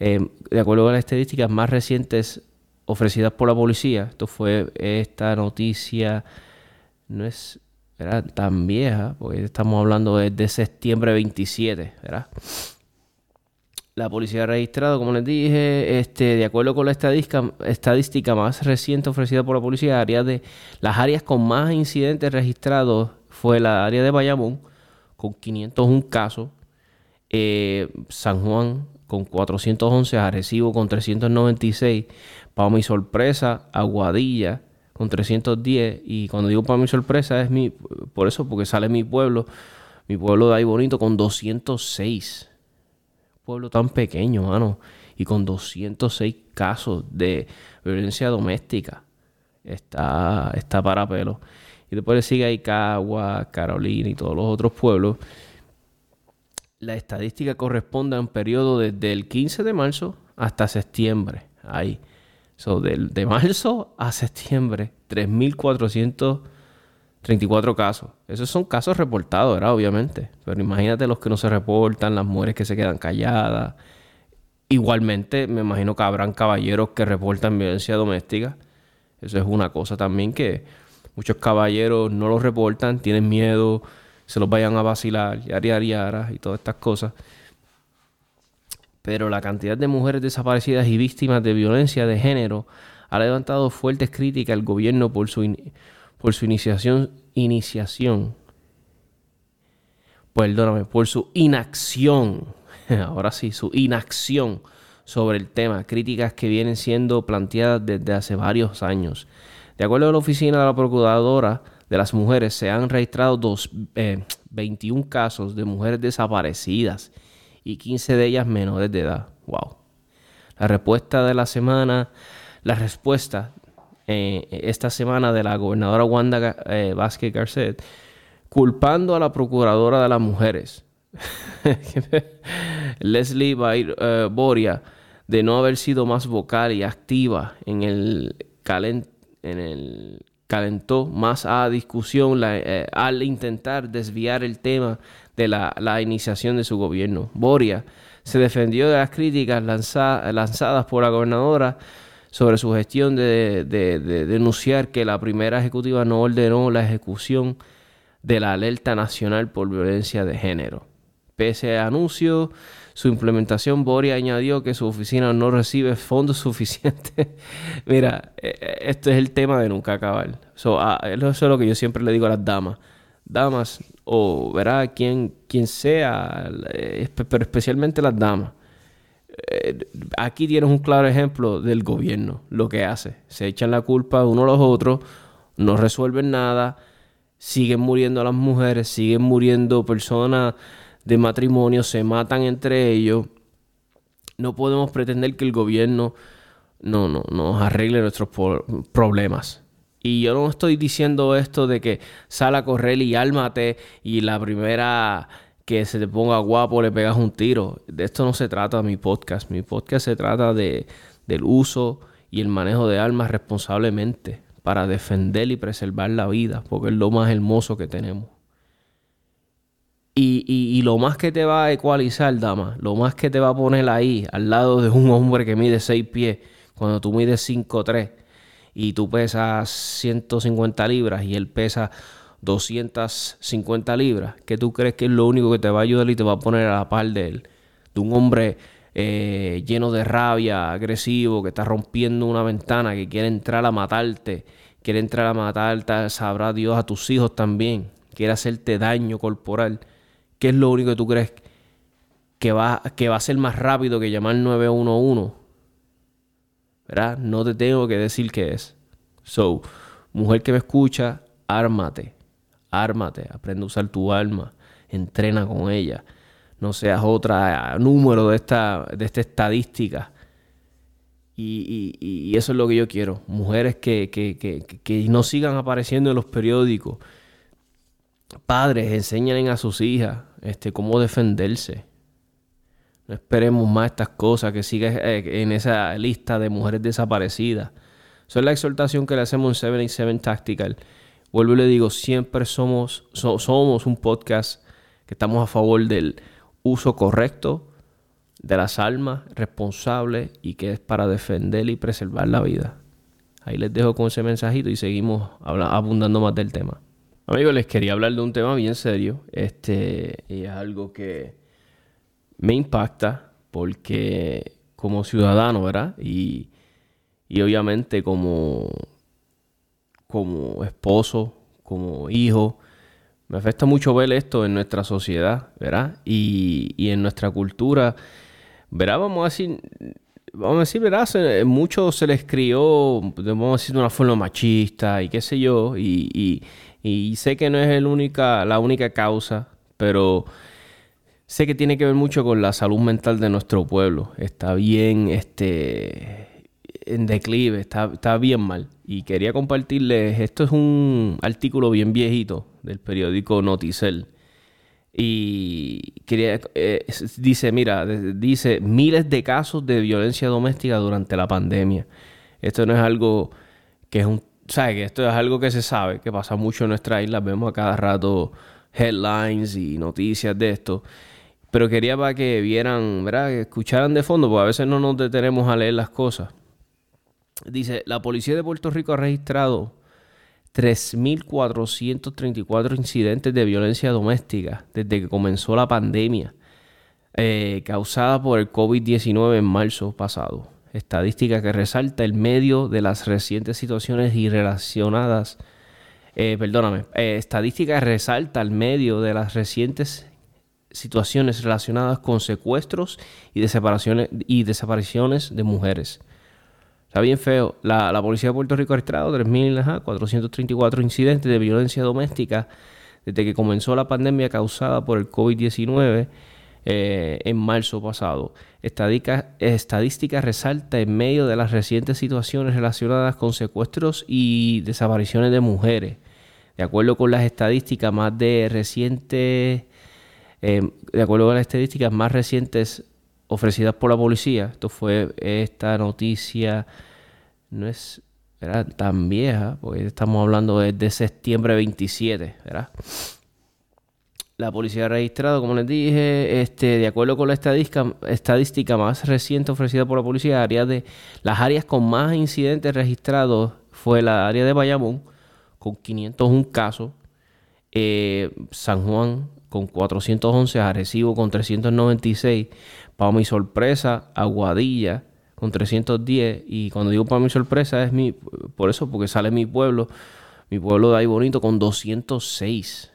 Em, de acuerdo con las estadísticas más recientes ofrecidas por la policía, esto fue esta noticia, no es tan vieja, porque estamos hablando de, septiembre 27, ¿verdad? La policía ha registrado, como les dije, este, de acuerdo con la estadística, estadística más reciente ofrecida por la policía, áreas de, las áreas con más incidentes registrados fue la área de Bayamón, con 501 casos, eh, San Juan con 411, Arecibo con 396, para mi sorpresa, Aguadilla con 310, y cuando digo para mi sorpresa es mi, por eso, porque sale mi pueblo, mi pueblo de ahí bonito con 206. Pueblo tan pequeño, mano, y con 206 casos de violencia doméstica. Está, está para pelo. Y después le sigue ahí Cagua, Carolina y todos los otros pueblos la estadística corresponde a un periodo desde el 15 de marzo hasta septiembre. Ahí. So, de, marzo a septiembre, 3.434 casos. Esos son casos reportados, ¿verdad? Obviamente. Pero imagínate los que no se reportan, las mujeres que se quedan calladas. Igualmente, me imagino que habrán caballeros que reportan violencia doméstica. Eso es una cosa también que muchos caballeros no lo reportan, tienen miedo, se los vayan a vacilar, yara, yara, y todas estas cosas. Pero la cantidad de mujeres desaparecidas y víctimas de violencia de género ha levantado fuertes críticas al gobierno por su, por su iniciación, iniciación, perdóname, por su inacción, ahora sí, su inacción sobre el tema, críticas que vienen siendo planteadas desde hace varios años. De acuerdo a la oficina de la Procuradora de las Mujeres, se han registrado dos, 21 eh, casos de mujeres desaparecidas y 15 de ellas menores de edad. Wow. La respuesta de la semana, la respuesta eh, esta semana de la gobernadora Wanda eh, Vázquez Garcet, culpando a la procuradora de las mujeres, Leslie eh, Boria, de no haber sido más vocal y activa en el, en el calentó más a discusión al intentar desviar el tema de la, iniciación de su gobierno. Boria se defendió de las críticas lanzadas por la gobernadora sobre su gestión de, denunciar que la primera ejecutiva no ordenó la ejecución de la alerta nacional por violencia de género. Pese a anuncio, su implementación, Boria añadió que su oficina no recibe fondos suficientes. Mira, e, e, esto es el tema de nunca acabar. Ah, eso es lo que yo siempre le digo a las damas damas o verá quien, quien sea, eh, pero especialmente las damas. Eh, aquí tienes un claro ejemplo del gobierno, lo que hace. Se echan la culpa uno a los otros, no resuelven nada, siguen muriendo las mujeres, siguen muriendo personas de matrimonio, se matan entre ellos. No podemos pretender que el gobierno no, no, nos arregle nuestros problemas. Y yo no estoy diciendo esto de que sal a correr y álmate y la primera que se te ponga guapo le pegas un tiro. De esto no se trata mi podcast. Mi podcast se trata de, del uso y el manejo de armas responsablemente para defender y preservar la vida, porque es lo más hermoso que tenemos. Y, y, lo más que te va a ecualizar, dama, lo más que te va a poner ahí, al lado de un hombre que mide 6 pies, cuando tú mides 5'3", y tú pesas 150 libras y él pesa 250 libras, ¿qué tú crees que es lo único que te va a ayudar y te va a poner a la par de él? De un hombre eh, lleno de rabia, agresivo, que está rompiendo una ventana, que quiere entrar a matarte, quiere entrar a matarte, sabrá Dios a tus hijos también, quiere hacerte daño corporal. ¿Qué es lo único que tú crees que va, que va a ser más rápido que llamar 911? ¿verdad? No te tengo que decir qué es. So, mujer que me escucha, ármate, ármate, aprende a usar tu alma, entrena con ella. No seas otra número de esta, de esta estadística. Y, eso es lo que yo quiero. Mujeres que, que, no sigan apareciendo en los periódicos. Padres, enseñen a sus hijas este, cómo defenderse. No esperemos más estas cosas, que siga eh, en esa lista de mujeres desaparecidas. Esa es la exhortación que le hacemos en 77 Tactical. Vuelvo y le digo, siempre somos, somos un podcast que estamos a favor del uso correcto de las almas, responsable y que es para defender y preservar la vida. Ahí les dejo con ese mensajito y seguimos abundando más del tema. Amigos, les quería hablar de un tema bien serio. Este y es algo que me impacta porque como ciudadano, ¿verdad? Y, obviamente como, como esposo, como hijo, me afecta mucho ver esto en nuestra sociedad, ¿verdad? Y, en nuestra cultura, ¿verdad? Vamos a decir, vamos a decir, ¿verdad? mucho se les crió, vamos a decir, de una forma machista y qué sé yo, y, y sé que no es el única, la única causa, pero sé que tiene que ver mucho con la salud mental de nuestro pueblo. Está bien, este, en declive, está, está bien mal. Y quería compartirles, esto es un artículo bien viejito del periódico Noticel. Y quería, eh, dice, mira, dice miles de casos de violencia doméstica durante la pandemia. Esto no es algo que es un, ¿sabes? Que esto es algo que se sabe, que pasa mucho en nuestra isla. Vemos a cada rato headlines y noticias de esto. Pero quería para que vieran, ¿verdad? Que escucharan de fondo, porque a veces no nos detenemos a leer las cosas. Dice, la policía de Puerto Rico ha registrado 3.434 incidentes de violencia doméstica desde que comenzó la pandemia eh, causada por el COVID-19 en marzo pasado. Estadística que resalta el medio de las recientes situaciones y relacionadas. Eh, perdóname, eh, estadística que resalta el medio de las recientes situaciones relacionadas con secuestros y desapariciones, y desapariciones de mujeres. Está bien feo. La, policía de Puerto Rico ha registrado 3.434 incidentes de violencia doméstica desde que comenzó la pandemia causada por el COVID-19 eh, en marzo pasado. Estadística, resalta en medio de las recientes situaciones relacionadas con secuestros y desapariciones de mujeres. De acuerdo con las estadísticas más de recientes, eh, de acuerdo con las estadísticas más recientes ofrecidas por la policía. Esto fue esta noticia, no es tan vieja, porque estamos hablando de, septiembre 27, ¿verdad? La policía ha registrado, como les dije, este, de acuerdo con la estadística, más reciente ofrecida por la policía, áreas de, las áreas con más incidentes registrados fue la área de Bayamón, con 501 casos, eh, San Juan con 411, Arecibo con 396, para mi sorpresa, Aguadilla con 310. Y cuando digo para mi sorpresa es mi, por eso, porque sale mi pueblo, mi pueblo de ahí bonito con 206.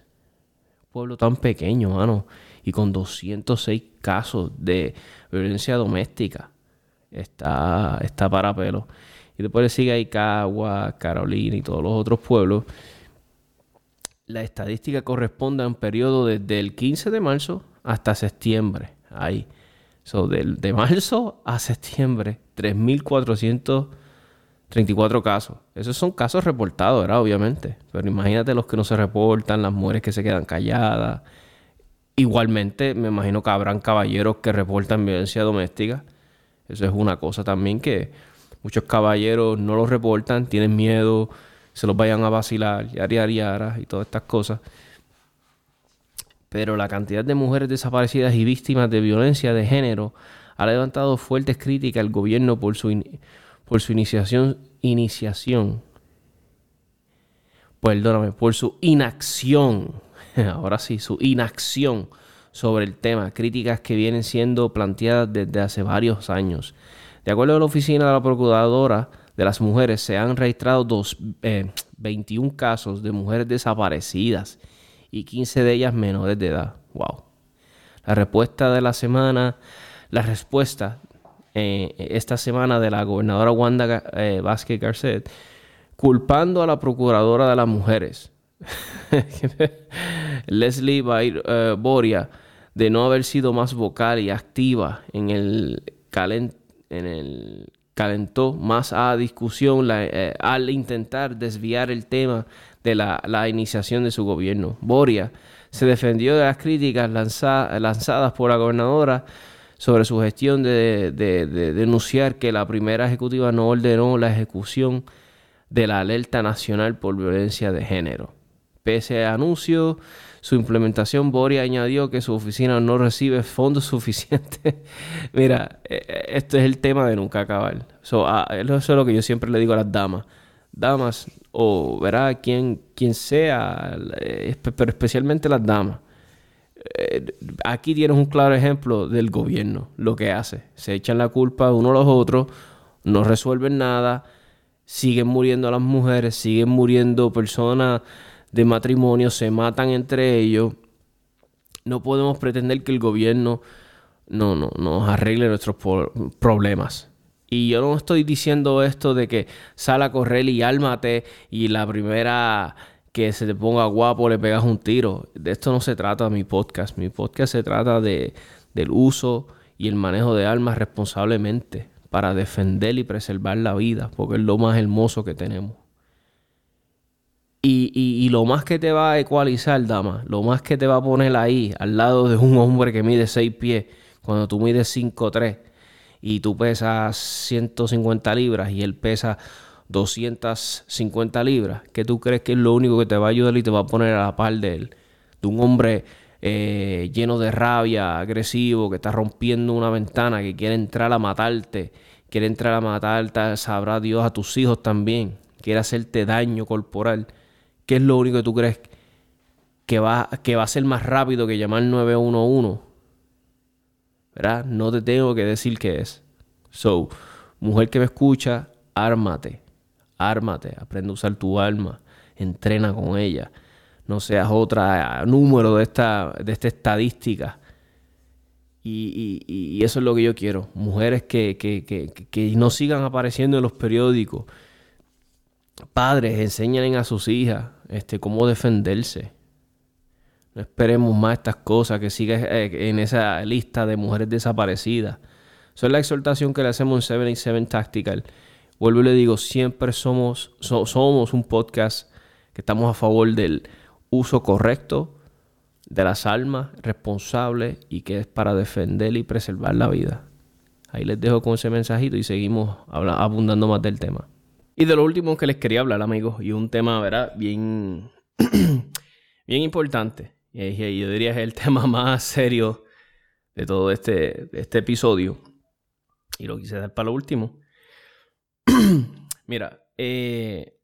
Pueblo tan pequeño, mano. Y con 206 casos de violencia doméstica. Está, está para pelo. Y después le sigue ahí Cagua, Carolina y todos los otros pueblos. La estadística corresponde a un periodo desde el 15 de marzo hasta septiembre. Ahí. So, de, marzo a septiembre, 3.434 casos. Esos son casos reportados, ¿verdad? Obviamente. Pero imagínate los que no se reportan, las mujeres que se quedan calladas. Igualmente, me imagino que habrán caballeros que reportan violencia doméstica. Eso es una cosa también que muchos caballeros no lo reportan, tienen miedo, se los vayan a vacilar, yara, yara, y todas estas cosas pero la cantidad de mujeres desaparecidas y víctimas de violencia de género ha levantado fuertes críticas al gobierno por su, por su iniciación, iniciación, perdóname, por su inacción, ahora sí, su inacción sobre el tema, críticas que vienen siendo planteadas desde hace varios años. De acuerdo a la oficina de la Procuradora de las Mujeres, se han registrado dos, 21 eh, casos de mujeres desaparecidas y 15 de ellas menores de edad. Wow. La respuesta de la semana, la respuesta eh, esta semana de la gobernadora Wanda eh, Vázquez Garcet, culpando a la procuradora de las mujeres, Leslie eh, Boria, de no haber sido más vocal y activa en el, en el calentó más a discusión al intentar desviar el tema de la, iniciación de su gobierno. Boria se defendió de las críticas lanzadas por la gobernadora sobre su gestión de, denunciar que la primera ejecutiva no ordenó la ejecución de la alerta nacional por violencia de género. Pese a anuncio, su implementación, Boria añadió que su oficina no recibe fondos suficientes. Mira, e, e, esto es el tema de nunca acabar. Ah, eso es lo que yo siempre le digo a las damas damas o quien, quien sea, eh, pero especialmente las damas. Eh, aquí tienes un claro ejemplo del gobierno, lo que hace. Se echan la culpa uno a los otros, no resuelven nada, siguen muriendo las mujeres, siguen muriendo personas de matrimonio, se matan entre ellos. No podemos pretender que el gobierno no, no, nos arregle nuestros problemas. Y yo no estoy diciendo esto de que sal a correr y álmate y la primera que se te ponga guapo le pegas un tiro. De esto no se trata mi podcast. Mi podcast se trata de, del uso y el manejo de armas responsablemente para defender y preservar la vida, porque es lo más hermoso que tenemos. Y, lo más que te va a ecualizar, dama, lo más que te va a poner ahí, al lado de un hombre que mide 6 pies, cuando tú mides 5'3 y tú pesas 150 libras y él pesa 250 libras, ¿qué tú crees que es lo único que te va a ayudar y te va a poner a la par de él? De un hombre eh, lleno de rabia, agresivo, que está rompiendo una ventana, que quiere entrar a matarte, quiere entrar a matarte, sabrá Dios a tus hijos también, quiere hacerte daño corporal. ¿Qué es lo único que tú crees que va, que va a ser más rápido que llamar 911? ¿Verdad? No te tengo que decir qué es. So, mujer que me escucha, ármate. Ármate. Aprende a usar tu alma. Entrena con ella. No seas otra número de esta, de esta estadística. Y, eso es lo que yo quiero. Mujeres que, que, que, que no sigan apareciendo en los periódicos Padres, enseñen a sus hijas este, cómo defenderse. No esperemos más estas cosas, que siga eh, en esa lista de mujeres desaparecidas. Esa es la exhortación que le hacemos en 77 Tactical. Vuelvo y le digo, siempre somos, somos un podcast que estamos a favor del uso correcto de las almas, responsable y que es para defender y preservar la vida. Ahí les dejo con ese mensajito y seguimos abundando más del tema. Y de lo último que les quería hablar, amigos, y un tema, ¿verdad? Bien, bien importante. Y yo diría que es el tema más serio de todo este, este episodio. Y lo quise dar para lo último. Mira, eh,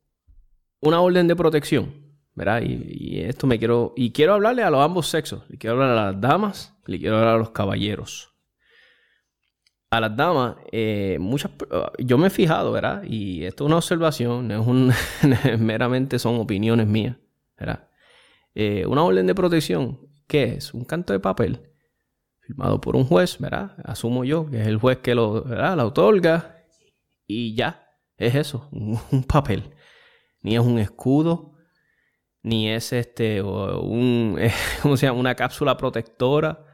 una orden de protección, ¿verdad? Y, esto me quiero. Y quiero hablarle a los ambos sexos. Le quiero hablar a las damas, le quiero hablar a los caballeros a las damas, eh, muchas, yo me he fijado, ¿verdad? Y esto es una observación, es meramente son opiniones mías, ¿verdad? Eh, una orden de protección, ¿qué es? Un canto de papel firmado por un juez, ¿verdad? Asumo yo que es el juez que lo, ¿verdad? la otorga y ya, es eso, un, papel. Ni es un escudo, ni es este, un, ¿cómo se llama? Una cápsula protectora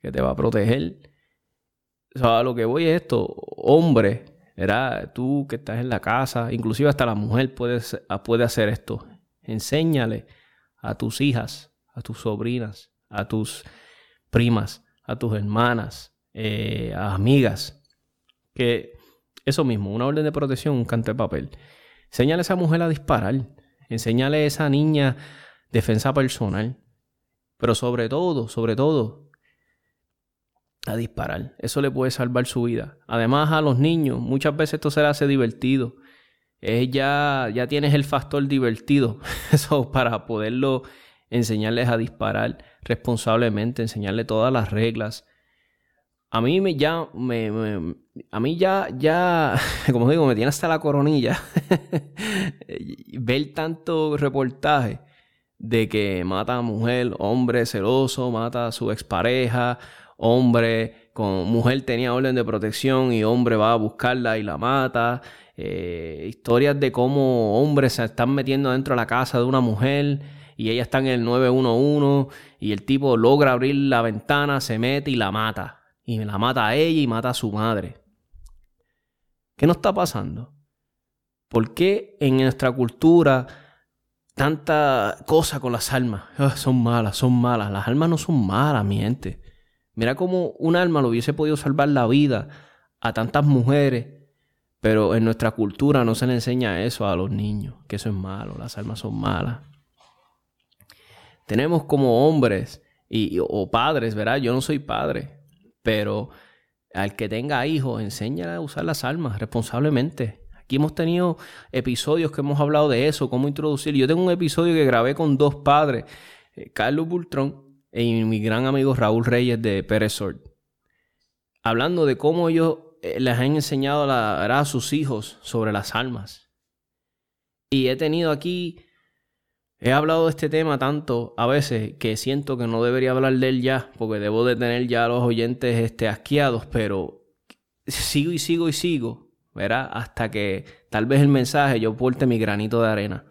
que te va a proteger o a lo que voy es esto, hombre, ¿verdad? Tú que estás en la casa, inclusive hasta la mujer puede, puede hacer esto. Enséñale a tus hijas, a tus sobrinas, a tus primas, a tus hermanas, eh, a amigas, que eso mismo, una orden de protección, un canto de papel. Enséñale a esa mujer a disparar. Enséñale a esa niña defensa personal. Pero sobre todo, sobre todo, a disparar. Eso le puede salvar su vida. Además, a los niños, muchas veces esto se le hace divertido. ya, ya tienes el factor divertido. Eso para poderlo enseñarles a disparar responsablemente, enseñarle todas las reglas. A mí me ya, me, a mí ya, ya, como digo, me tiene hasta la coronilla ver tanto reportaje de que mata a mujer, hombre celoso, mata a su expareja hombre con mujer tenía orden de protección y hombre va a buscarla y la mata. Eh, historias de cómo hombres se están metiendo dentro de la casa de una mujer y ella está en el 911 y el tipo logra abrir la ventana, se mete y la mata. Y la mata a ella y mata a su madre. ¿Qué nos está pasando? ¿Por qué en nuestra cultura tanta cosa con las almas? Ah, son malas, son malas. Las almas no son malas, mi gente. Mira cómo un alma lo hubiese podido salvar la vida a tantas mujeres, pero en nuestra cultura no se le enseña eso a los niños, que eso es malo, las almas son malas. Tenemos como hombres y, o padres, ¿verdad? Yo no soy padre, pero al que tenga hijos, enséñale a usar las almas responsablemente. Aquí hemos tenido episodios que hemos hablado de eso, cómo introducir. Yo tengo un episodio que grabé con dos padres, eh, Carlos Bultrón y mi gran amigo Raúl Reyes de Pérez hablando de cómo ellos eh, les han enseñado a, a sus hijos sobre las almas. Y he tenido aquí, he hablado de este tema tanto a veces que siento que no debería hablar de él ya, porque debo de tener ya a los oyentes este, asqueados, pero sigo y sigo y sigo, ¿verdad? Hasta que tal vez el mensaje yo porte mi granito de arena.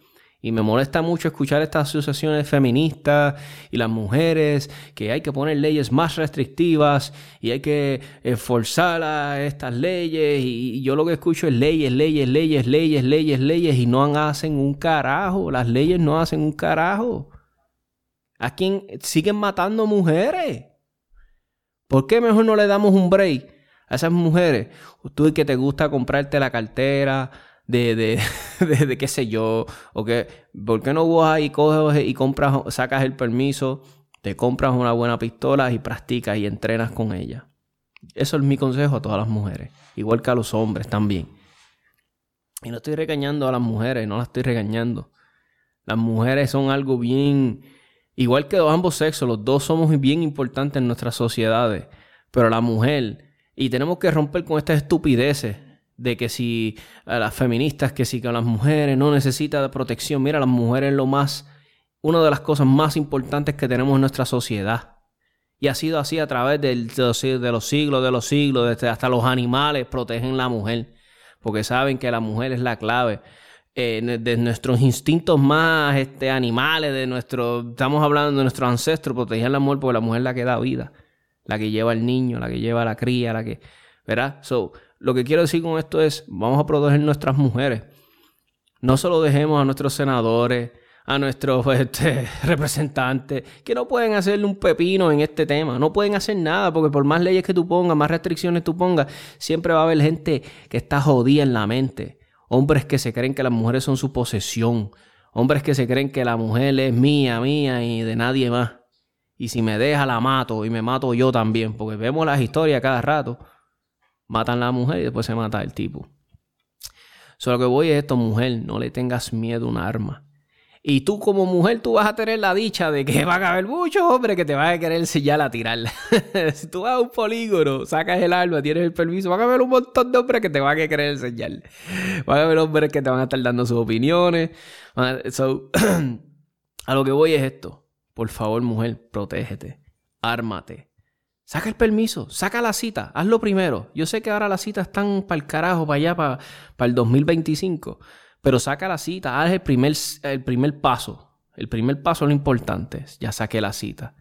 Y me molesta mucho escuchar estas asociaciones feministas y las mujeres que hay que poner leyes más restrictivas y hay que forzar a estas leyes. Y yo lo que escucho es leyes, leyes, leyes, leyes, leyes, leyes y no hacen un carajo. Las leyes no hacen un carajo. ¿A quién siguen matando mujeres? ¿Por qué mejor no le damos un break a esas mujeres? Tú que te gusta comprarte la cartera, de, de, de, qué sé yo, o que, ¿por qué no vas y coges y compras, sacas el permiso, te compras una buena pistola y practicas y entrenas con ella? Eso es mi consejo a todas las mujeres, igual que a los hombres también. Y no estoy regañando a las mujeres, no las estoy regañando. Las mujeres son algo bien, igual que ambos sexos, los dos somos bien importantes en nuestras sociedades, pero la mujer, y tenemos que romper con estas estupideces de que si a las feministas, que si que las mujeres no necesitan protección. Mira, las mujeres es lo más, una de las cosas más importantes que tenemos en nuestra sociedad. Y ha sido así a través de, los, de los siglos, de los siglos, desde hasta los animales protegen la mujer, porque saben que la mujer es la clave. Eh, de nuestros instintos más este, animales, de nuestro, estamos hablando de nuestros ancestros, proteger la mujer, porque la mujer es la que da vida, la que lleva al niño, la que lleva a la cría, la que, ¿verdad? So, lo que quiero decir con esto es, vamos a proteger nuestras mujeres. No solo dejemos a nuestros senadores, a nuestros este, representantes, que no pueden hacerle un pepino en este tema. No pueden hacer nada, porque por más leyes que tú pongas, más restricciones tú pongas, siempre va a haber gente que está jodida en la mente. Hombres que se creen que las mujeres son su posesión. Hombres que se creen que la mujer es mía, mía y de nadie más. Y si me deja, la mato y me mato yo también, porque vemos las historias cada rato matan a la mujer y después se mata el tipo. Solo que voy a esto, mujer, no le tengas miedo a un arma. Y tú como mujer, tú vas a tener la dicha de que van a haber muchos hombres que te van a querer enseñar a tirarla. si tú vas a un polígono, sacas el arma, tienes el permiso, van a haber un montón de hombres que te van a querer enseñar. Van a haber hombres que te van a estar dando sus opiniones. a lo que voy es esto. Por favor, mujer, protégete. Ármate. Saca el permiso, saca la cita, hazlo primero. Yo sé que ahora las citas están para el carajo, para allá, para, para el 2025. Pero saca la cita, haz el primer, el primer paso. El primer paso es lo importante. Ya saqué la cita.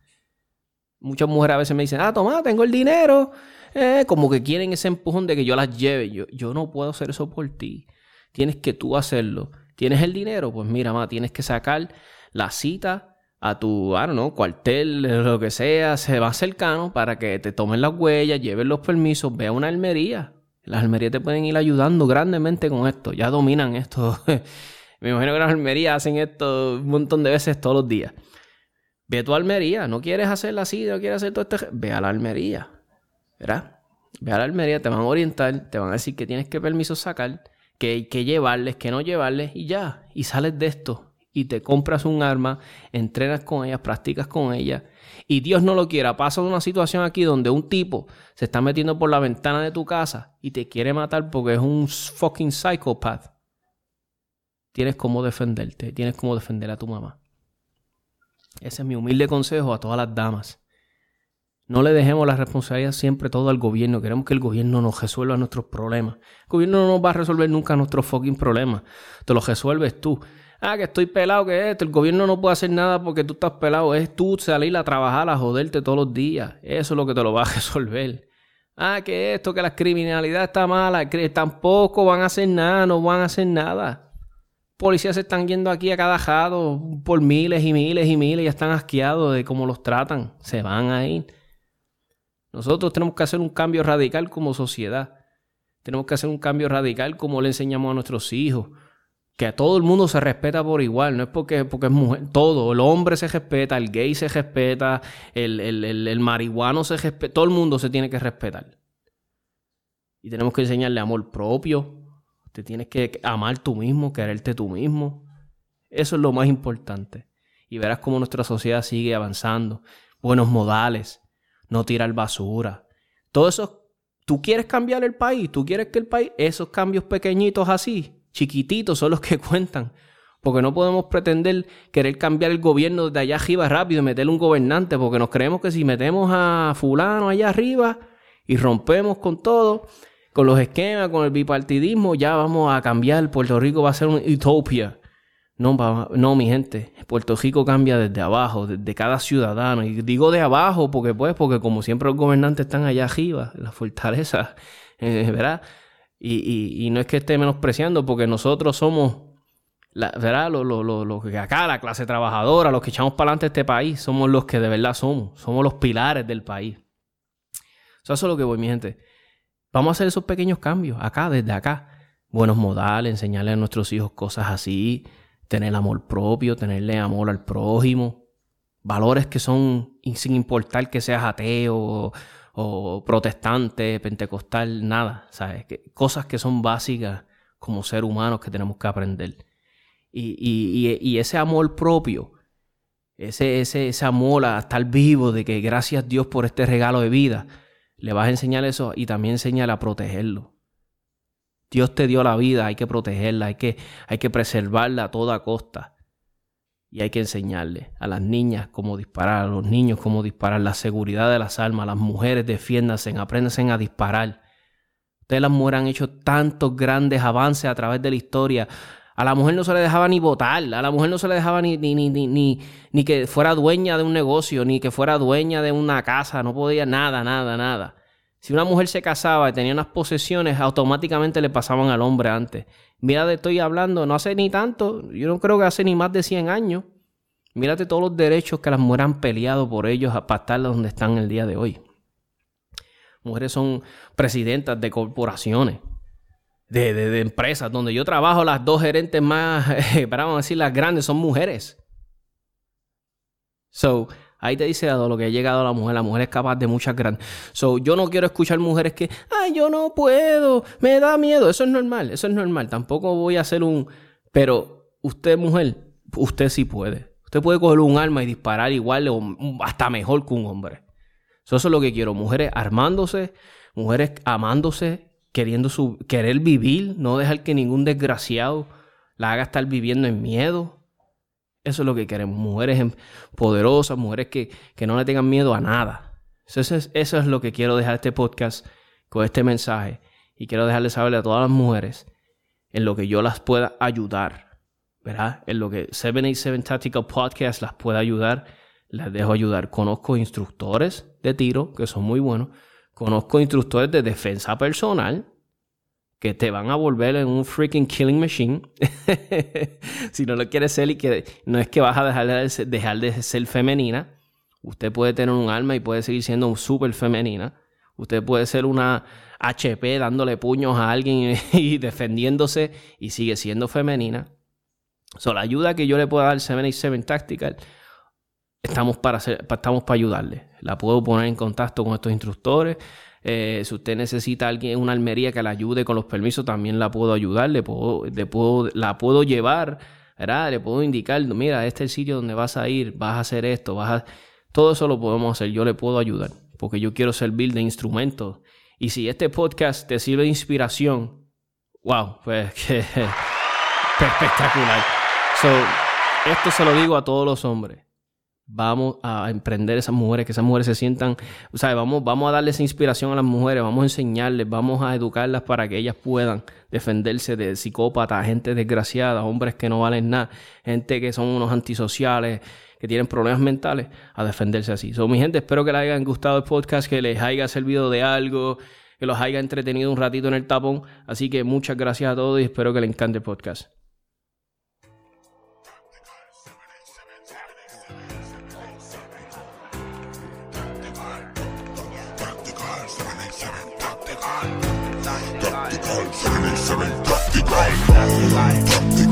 Muchas mujeres a veces me dicen, ah, toma, tengo el dinero. Eh, como que quieren ese empujón de que yo las lleve. Yo, yo no puedo hacer eso por ti. Tienes que tú hacerlo. ¿Tienes el dinero? Pues mira, ma, tienes que sacar la cita a tu, cuartel, lo que sea, se va cercano para que te tomen las huellas, lleven los permisos, vea una almería. Las almerías te pueden ir ayudando grandemente con esto, ya dominan esto. Me imagino que las almerías hacen esto un montón de veces todos los días. Ve a tu almería, no quieres hacerla así, no quieres hacer todo esto, ve a la almería, ¿verdad? Ve a la almería, te van a orientar, te van a decir que tienes que permiso sacar, que que llevarles, que no llevarles y ya, y sales de esto y te compras un arma, entrenas con ella, practicas con ella, y Dios no lo quiera, pasa una situación aquí donde un tipo se está metiendo por la ventana de tu casa y te quiere matar porque es un fucking psychopath. Tienes cómo defenderte, tienes cómo defender a tu mamá. Ese es mi humilde consejo a todas las damas. No le dejemos la responsabilidad siempre todo al gobierno. Queremos que el gobierno nos resuelva nuestros problemas. El gobierno no nos va a resolver nunca nuestros fucking problemas. Te los resuelves tú ah, que estoy pelado, que esto, el gobierno no puede hacer nada porque tú estás pelado, es tú salir a trabajar, a joderte todos los días. Eso es lo que te lo va a resolver. Ah, que esto, que la criminalidad está mala, que tampoco van a hacer nada, no van a hacer nada. Policías se están yendo aquí a cada jado por miles y miles y miles y están asqueados de cómo los tratan. Se van a ir. Nosotros tenemos que hacer un cambio radical como sociedad. Tenemos que hacer un cambio radical como le enseñamos a nuestros hijos que a todo el mundo se respeta por igual, no es porque, porque es mujer, todo, el hombre se respeta, el gay se respeta, el, el, marihuano se respeta, todo el mundo se tiene que respetar. Y tenemos que enseñarle amor propio, te tienes que amar tú mismo, quererte tú mismo. Eso es lo más importante. Y verás cómo nuestra sociedad sigue avanzando. Buenos modales, no tirar basura. Todo eso, tú quieres cambiar el país, tú quieres que el país, esos cambios pequeñitos así, chiquititos son los que cuentan. Porque no podemos pretender querer cambiar el gobierno de allá arriba rápido y meterle un gobernante, porque nos creemos que si metemos a fulano allá arriba y rompemos con todo, con los esquemas, con el bipartidismo, ya vamos a cambiar. Puerto Rico va a ser una utopia. No, no, mi gente, Puerto Rico cambia desde abajo, desde cada ciudadano. Y digo de abajo porque, pues, porque como siempre los gobernantes están allá arriba, en la fortaleza, eh, ¿verdad? Y, y, no es que esté menospreciando, porque nosotros somos, la, ¿verdad? Los lo, lo, que acá, la clase trabajadora, los que echamos para adelante este país, somos los que de verdad somos, somos los pilares del país. Eso es lo que voy, mi gente. Vamos a hacer esos pequeños cambios acá, desde acá. Buenos modales, enseñarle a nuestros hijos cosas así, tener amor propio, tenerle amor al prójimo, valores que son sin importar que seas ateo o, protestante, pentecostal, nada, ¿sabes? cosas que son básicas como ser humanos que tenemos que aprender. Y, ese amor propio, ese, ese, ese amor a estar vivo, de que gracias Dios por este regalo de vida, le vas a enseñar eso y también enseñar a protegerlo. Dios te dio la vida, hay que protegerla, hay que, hay que preservarla a toda costa. Y hay que enseñarle a las niñas cómo disparar, a los niños cómo disparar, la seguridad de las armas, las mujeres defiéndanse, apréndanse a disparar. Ustedes las mujeres han hecho tantos grandes avances a través de la historia. A la mujer no se le dejaba ni votar, a la mujer no se le dejaba ni, ni, ni, ni, ni que fuera dueña de un negocio, ni que fuera dueña de una casa, no podía nada, nada, nada. Si una mujer se casaba y tenía unas posesiones, automáticamente le pasaban al hombre antes. Mira, de estoy hablando, no hace ni tanto, yo no creo que hace ni más de 100 años. Mírate todos los derechos que las mujeres han peleado por ellos para estar donde están el día de hoy. Mujeres son presidentas de corporaciones, de, de, empresas. Donde yo trabajo, las dos gerentes más, vamos a decir, las grandes son mujeres. So, Ahí te dice lo que ha llegado a la mujer. La mujer es capaz de muchas grandes. So, yo no quiero escuchar mujeres que, ay, yo no puedo, me da miedo. Eso es normal, eso es normal. Tampoco voy a hacer un. Pero usted, mujer, usted sí puede. Usted puede coger un arma y disparar igual o hasta mejor que un hombre. eso es lo que quiero. Mujeres armándose, mujeres amándose, queriendo su, querer vivir, no dejar que ningún desgraciado la haga estar viviendo en miedo. Eso es lo que queremos. Mujeres em, poderosas, mujeres que, no le tengan miedo a nada. Eso es, eso es lo que quiero dejar este podcast con este mensaje. Y quiero dejarles saber a todas las mujeres en lo que yo las pueda ayudar. ¿Verdad? En lo que 787 Tactical Podcast las pueda ayudar. Les dejo ayudar. Conozco instructores de tiro que son muy buenos. Conozco instructores de defensa personal que te van a volver en un freaking killing machine. si no lo quieres ser y que no es que vas a dejar de, dejar de ser femenina. Usted puede tener un alma y puede seguir siendo súper femenina. Usted puede ser una HP dándole puños a alguien y defendiéndose y sigue siendo femenina. La ayuda que yo le puedo dar 787 Tactical, estamos para, estamos para ayudarle. La puedo poner en contacto con estos instructores. Eh, si usted necesita alguien, una almería que la ayude con los permisos, también la puedo ayudar, le puedo, le puedo, la puedo llevar, ¿verdad? Le puedo indicar, mira, este es el sitio donde vas a ir, vas a hacer esto, vas a... Todo eso lo podemos hacer, yo le puedo ayudar, porque yo quiero servir de instrumento. Y si este podcast te sirve de inspiración, wow, pues que espectacular. So, esto se lo digo a todos los hombres vamos a emprender esas mujeres, que esas mujeres se sientan, o sea, vamos, vamos a darles inspiración a las mujeres, vamos a enseñarles, vamos a educarlas para que ellas puedan defenderse de psicópatas, gente desgraciada, hombres que no valen nada, gente que son unos antisociales, que tienen problemas mentales, a defenderse así. So, mi gente, espero que les haya gustado el podcast, que les haya servido de algo, que los haya entretenido un ratito en el tapón. Así que muchas gracias a todos y espero que les encante el podcast.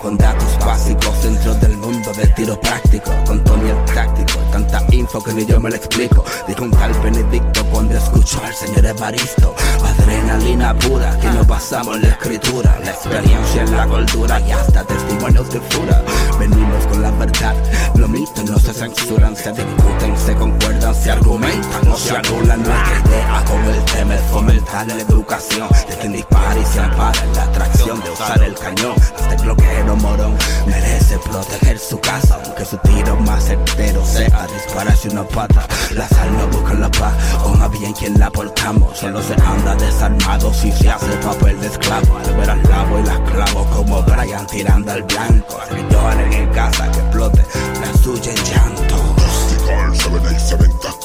con datos básicos dentro del mundo del tiro práctico, con Tony el táctico, tanta info que ni yo me lo explico. Dijo un tal Benedicto cuando escuchó al señor Evaristo, adrenalina pura, que no pasamos la escritura, la experiencia en la cultura y hasta testimonios de fura. Venimos con la verdad, los mitos no se censuran, se discuten, se concuerdan, se argumentan, no se anulan nuestra idea con el tema es fomentar la educación de quien dispara y se ampara la atracción de usar el cañón. Este bloqueo morón merece proteger su casa, aunque su tiro más certero sea dispararse una pata. Las almas buscan la paz, con a bien quien la portamos. Solo se anda desarmado si se hace papel de esclavo. Al ver al lavo y las clavo como Brian tirando al blanco. Que lloran en casa, que explote la suya en llanto. Rusty Car 787